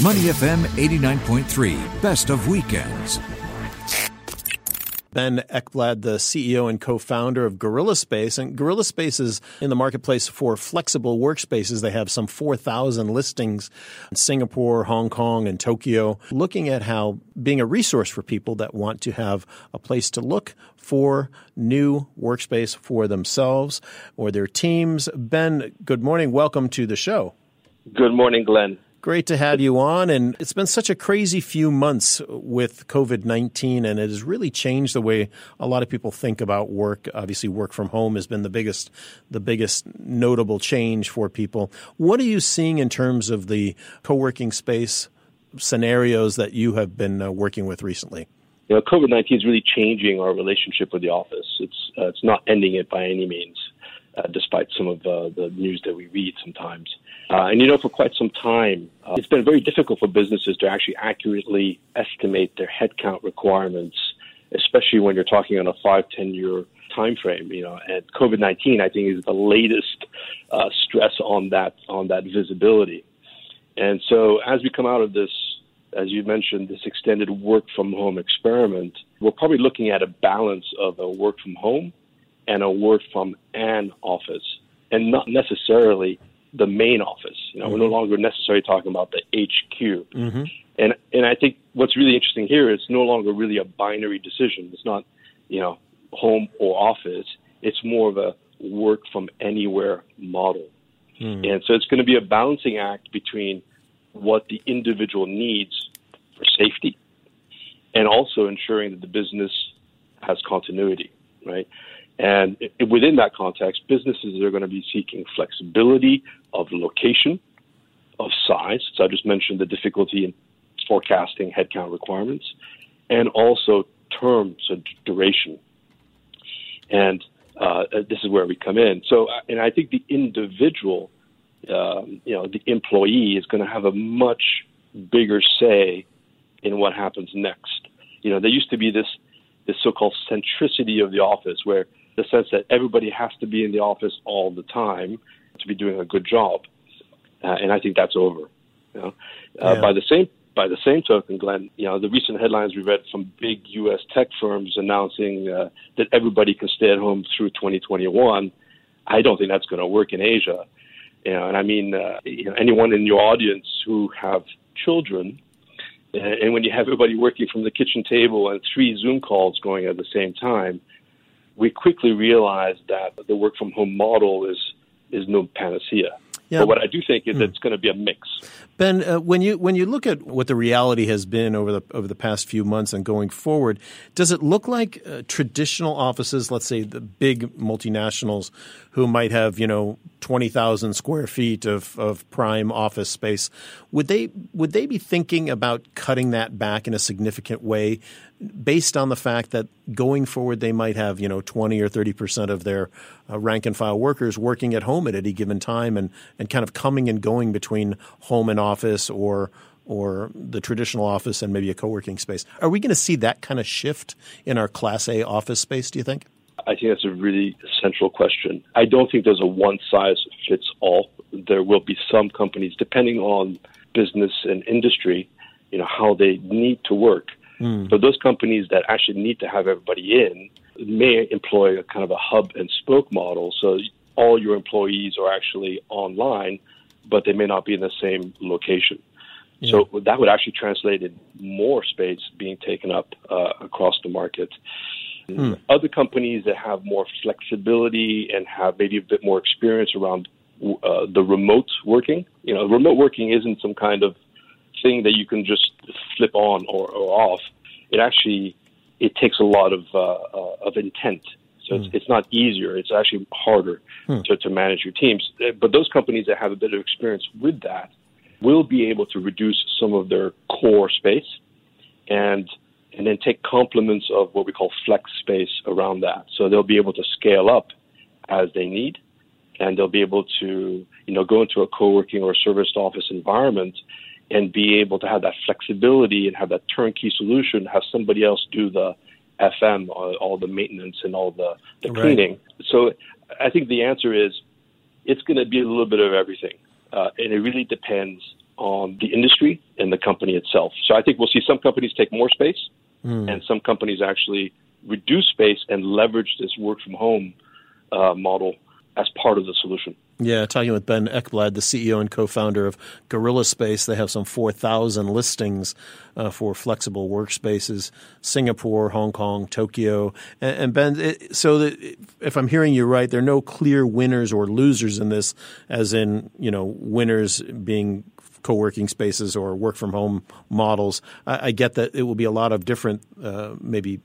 Money FM 89.3, best of weekends. Ben Ekblad, the CEO and co-founder of Gorilla Space. And Gorilla Space is in the marketplace for flexible workspaces. They have some 4,000 listings in Singapore, Hong Kong, and Tokyo, looking at how being a resource for people that want to have a place to look for new workspace for themselves or their teams. Ben, good morning. Welcome to the show. Good morning, Glenn. Great to have you on. And it's been such a crazy few months with COVID 19, and it has really changed the way a lot of people think about work. Obviously, work from home has been the biggest, the biggest notable change for people. What are you seeing in terms of the co working space scenarios that you have been uh, working with recently? You know, COVID 19 is really changing our relationship with the office. It's, uh, it's not ending it by any means, uh, despite some of uh, the news that we read sometimes. Uh, and you know, for quite some time, uh, it's been very difficult for businesses to actually accurately estimate their headcount requirements, especially when you're talking on a five, ten year time frame. You know, and COVID nineteen, I think, is the latest uh, stress on that on that visibility. And so, as we come out of this, as you mentioned, this extended work from home experiment, we're probably looking at a balance of a work from home and a work from an office, and not necessarily the main office. You know, mm-hmm. we're no mm-hmm. longer necessarily talking about the HQ. Mm-hmm. And and I think what's really interesting here is no longer really a binary decision. It's not, you know, home or office. It's more of a work from anywhere model. Mm-hmm. And so it's going to be a balancing act between what the individual needs for safety and also ensuring that the business has continuity, right? And within that context, businesses are going to be seeking flexibility of location, of size. So I just mentioned the difficulty in forecasting headcount requirements, and also terms and duration. And uh, this is where we come in. So, uh, and I think the individual, um, you know, the employee is going to have a much bigger say in what happens next. You know, there used to be this this so-called centricity of the office where the sense that everybody has to be in the office all the time to be doing a good job, uh, and I think that's over. You know? uh, yeah. By the same by the same token, Glenn, you know the recent headlines we read from big U.S. tech firms announcing uh, that everybody can stay at home through 2021. I don't think that's going to work in Asia. You know, and I mean, uh, you know, anyone in your audience who have children, uh, and when you have everybody working from the kitchen table and three Zoom calls going at the same time, we quickly realized that the work from home model is is no panacea. Yeah. But what I do think is mm. it's going to be a mix. Ben, uh, when you when you look at what the reality has been over the over the past few months and going forward, does it look like uh, traditional offices, let's say the big multinationals, who might have you know twenty thousand square feet of, of prime office space, would they would they be thinking about cutting that back in a significant way based on the fact that going forward they might have you know 20 or 30 percent of their uh, rank and file workers working at home at any given time and, and kind of coming and going between home and office or or the traditional office and maybe a co-working space. Are we going to see that kind of shift in our class a office space do you think? I think that's a really central question. I don't think there's a one size fits all. There will be some companies depending on business and industry you know how they need to work Mm. So those companies that actually need to have everybody in may employ a kind of a hub and spoke model. So all your employees are actually online, but they may not be in the same location. Yeah. So that would actually translate in more space being taken up uh, across the market. Mm. Other companies that have more flexibility and have maybe a bit more experience around uh, the remote working. You know, remote working isn't some kind of thing that you can just flip on or, or off. It actually it takes a lot of uh, uh, of intent. So mm. it's, hmm. it's not easier. It's actually harder mm. to, to manage your teams. But those companies that have a bit of experience with that will be able to reduce some of their core space and and then take complements of what we call flex space around that. So they'll be able to scale up as they need and they'll be able to, you know, go into a co-working or serviced office environment and be able to have that flexibility and have that turnkey solution, have somebody else do the FM, all, all the maintenance and all the, the right. cleaning. So I think the answer is it's going to be a little bit of everything. Uh, and it really depends on the industry and and the company itself. So I think we'll see some companies take more space, mm. and some companies actually reduce space and leverage this work from home uh, model as part of the solution. Yeah, talking with Ben Ekblad, the CEO and co-founder of Gorilla Space. They have some 4,000 listings uh, for flexible workspaces, Singapore, Hong Kong, Tokyo. And, and Ben, it, so if I'm hearing you right, there are no clear winners or losers in this, as in, you know, winners being co-working spaces or work from home models. I, I get that it will be a lot of different, uh, maybe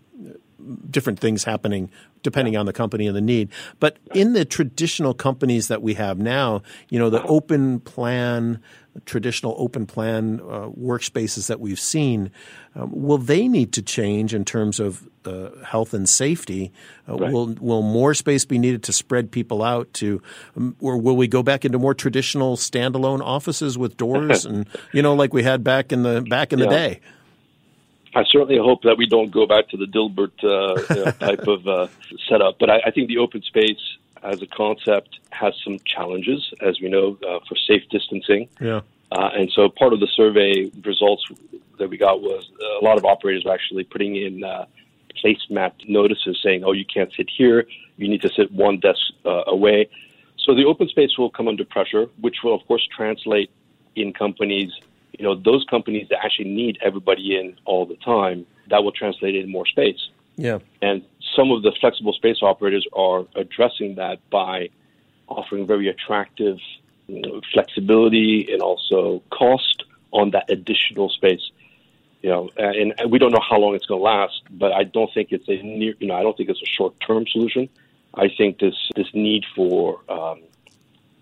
different things happening depending on the company and the need. But in the traditional companies that we have now, you know, the open plan, traditional open plan uh, workspaces that we've seen, um, will they need to change in terms of uh, health and safety? Uh, right. Will will more space be needed to spread people out to, um, or will we go back into more traditional standalone offices with doors and you know like we had back in the back in yeah. the day? I certainly hope that we don't go back to the Dilbert uh, type of uh, setup. But I, I, think the open space as a concept has some challenges, as we know, uh, for safe distancing. Yeah. Uh, and so part of the survey results that we got was a lot of operators actually putting in uh, placemat notices saying, oh, you can't sit here, you need to sit one desk uh, away. So the open space will come under pressure, which will, of course, translate in companies you know, those companies that actually need everybody in all the time, that will translate into more space. Yeah. And some of the flexible space operators are addressing that by offering very attractive you know, flexibility and also cost on that additional space. You know, and, and we don't know how long it's going to last, but I don't think it's a near, you know, I don't think it's a short-term solution. I think this this need for um,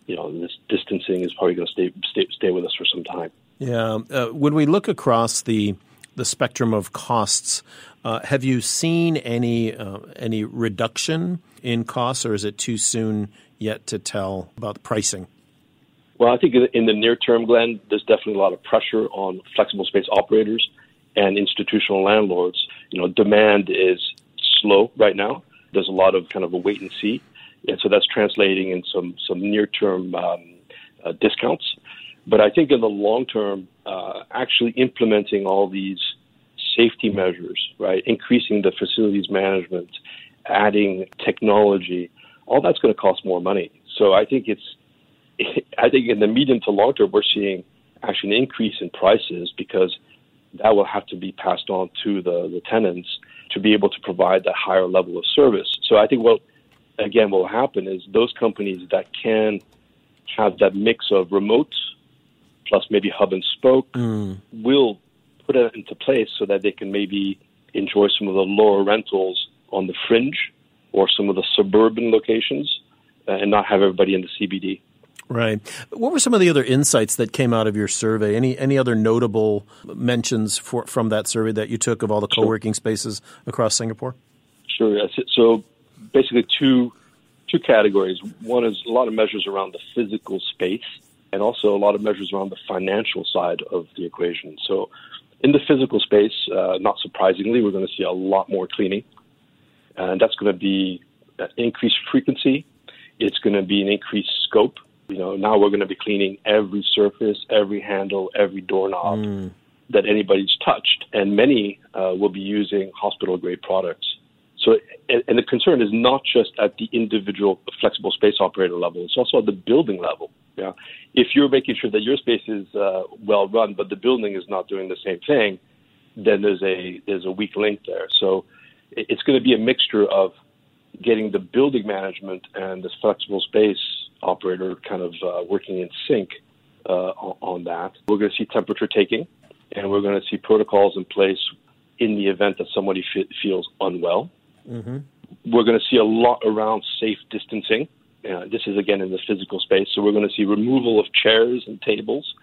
you know this distancing is probably going to stay, stay stay with us for some time. Yeah. Uh, when we look across the the spectrum of costs, uh, have you seen any uh, any reduction in costs, or is it too soon yet to tell about the pricing? Well, I think in the near term, Glenn, there's definitely a lot of pressure on flexible space operators and institutional landlords. You know, demand is slow right now. There's a lot of kind of a wait and see, and so that's translating in some some near term um, uh, discounts. But I think in the long term, uh, actually implementing all these safety measures, right, increasing the facilities management, adding technology, all that's going to cost more money. So I think it's, I think in the medium to long term, we're seeing actually an increase in prices because that will have to be passed on to the, the tenants to be able to provide that higher level of service. So I think what, again, will happen is those companies that can have that mix of remote plus maybe hub and spoke, mm. will put it into place so that they can maybe enjoy some of the lower rentals on the fringe or some of the suburban locations uh, and not have everybody in the CBD. Right. What were some of the other insights that came out of your survey? Any any other notable mentions for, from that survey that you took of all the co-working sure. spaces across Singapore? Sure. So basically two two categories. One is a lot of measures around the physical space and also a lot of measures around the financial side of the equation. So, in the physical space, uh, not surprisingly, we're going to see a lot more cleaning, and that's going to be an increased frequency. It's going to be an increased scope. You know, now we're going to be cleaning every surface, every handle, every doorknob mm. that anybody's touched, and many uh, will be using hospital grade products. So, and the concern is not just at the individual flexible space operator level; it's also at the building level. Yeah, if you're making sure that your space is uh, well run, but the building is not doing the same thing, then there's a there's a weak link there. So, it's going to be a mixture of getting the building management and this flexible space operator kind of uh, working in sync uh, on, that. We're going to see temperature taking, and we're going to see protocols in place in the event that somebody f- feels unwell. Mm-hmm. We're going to see a lot around safe distancing. Uh, this is again in the physical space, so we're going to see removal of chairs and tables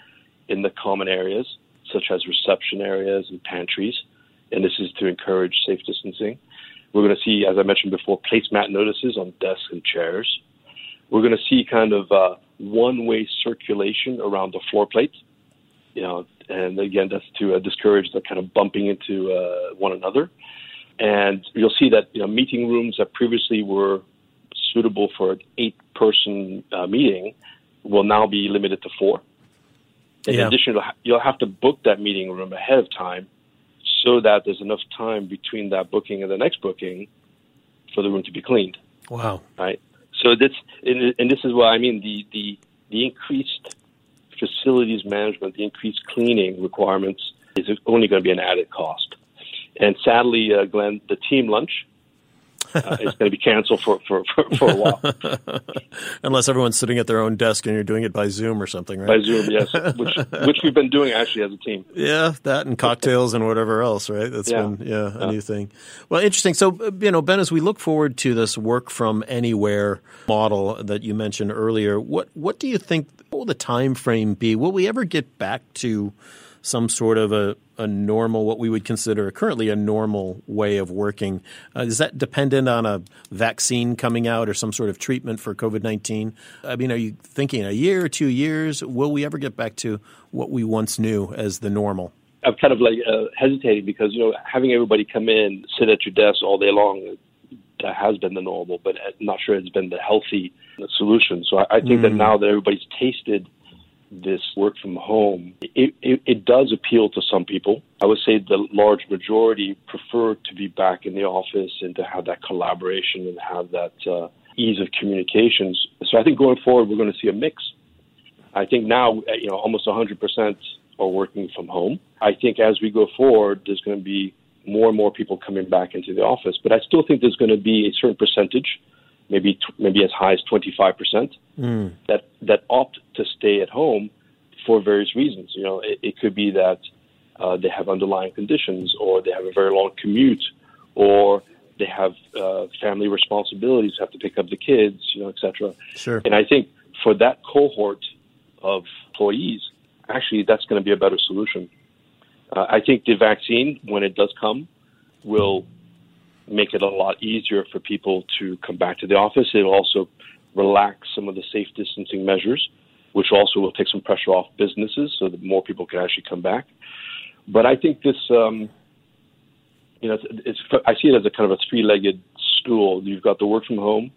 in the common areas, such as reception areas and pantries, and this is to encourage safe distancing. We're going to see, as I mentioned before, placemat notices on desks and chairs. We're going to see kind of uh, one-way circulation around the floor plate, you know, and again, that's to uh, discourage the kind of bumping into uh, one another. And you'll see that you know meeting rooms that previously were suitable for an eight-person uh, meeting will now be limited to four. In Yeah. addition, you'll have to book that meeting room ahead of time so that there's enough time between that booking and the next booking for the room to be cleaned Wow. right? So this and, and this is what I mean the the the increased facilities management, the increased cleaning requirements is only going to be an added cost. And sadly, uh, Glenn, the team lunch uh, is going to be canceled for, for, for, for a while Unless everyone's sitting at their own desk and you're doing it by Zoom or something, right? by Zoom. Yes, which which we've been doing actually as a team. Yeah, that and cocktails and whatever else, right? That's Yeah. been yeah a new thing. Well, interesting. So you know, Ben, as we look forward to this work from anywhere model that you mentioned earlier, what what do you think? What will the time frame be? Will we ever get back to some sort of a, a normal, what we would consider currently a normal way of working? Uh, is that dependent on a vaccine coming out or some sort of treatment for COVID nineteen? I mean, are you thinking a year or two years? Will we ever get back to what we once knew as the normal? I'm kind of like uh, hesitating because you know having everybody come in, sit at your desk all day long, that has been the normal, but I'm not sure it's been the healthy solution. So I, I think that now that everybody's tasted this work from home, it, it, it does appeal to some people. I would say the large majority prefer to be back in the office and to have that collaboration and have that uh, ease of communications. So I think going forward, we're going to see a mix. I think now, uh, you know, almost 100% are working from home. I think as we go forward, there's going to be more and more people coming back into the office. But I still think there's going to be a certain percentage, maybe maybe as high as 25%, that that opt to stay at home for various reasons. You know, it, it could be that uh, they have underlying conditions, or they have a very long commute, or they have uh, family responsibilities, have to pick up the kids, you know, et cetera. Sure. And I think for that cohort of employees, actually, that's going to be a better solution. Uh, I think the vaccine, when it does come, will make it a lot easier for people to come back to the office. It'll also relax some of the safe distancing measures, which also will take some pressure off businesses so that more people can actually come back. But I think this, um, you know, it's, it's, I see it as a kind of a three-legged stool. You've got the work from home,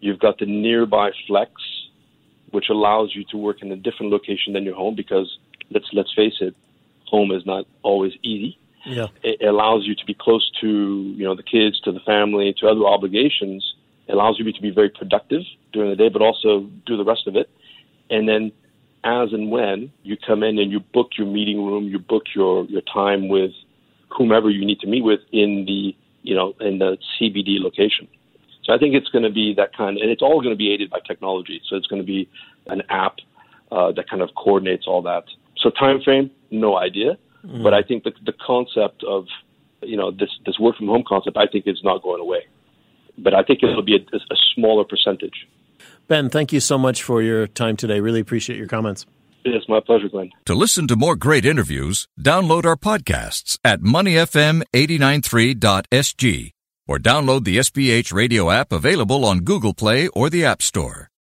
you've got the nearby flex, which allows you to work in a different location than your home because let's let's face it, home is not always easy. Yeah. It allows you to be close to you know the kids, to the family, to other obligations. It allows you to be very productive during the day, but also do the rest of it. And then, as and when you come in and you book your meeting room, you book your your time with whomever you need to meet with in the you know in the CBD location. So I think it's going to be that kind, and it's all going to be aided by technology. So it's going to be an app uh, that kind of coordinates all that. So time frame, no idea, Mm. but I think the the concept of you know this this work from home concept, I think is not going away. But I think it'll be a, a smaller percentage. Ben, thank you so much for your time today. Really appreciate your comments. It's my pleasure, Glenn. To listen to more great interviews, download our podcasts at moneyfm893.sg or download the SPH radio app available on Google Play or the App Store.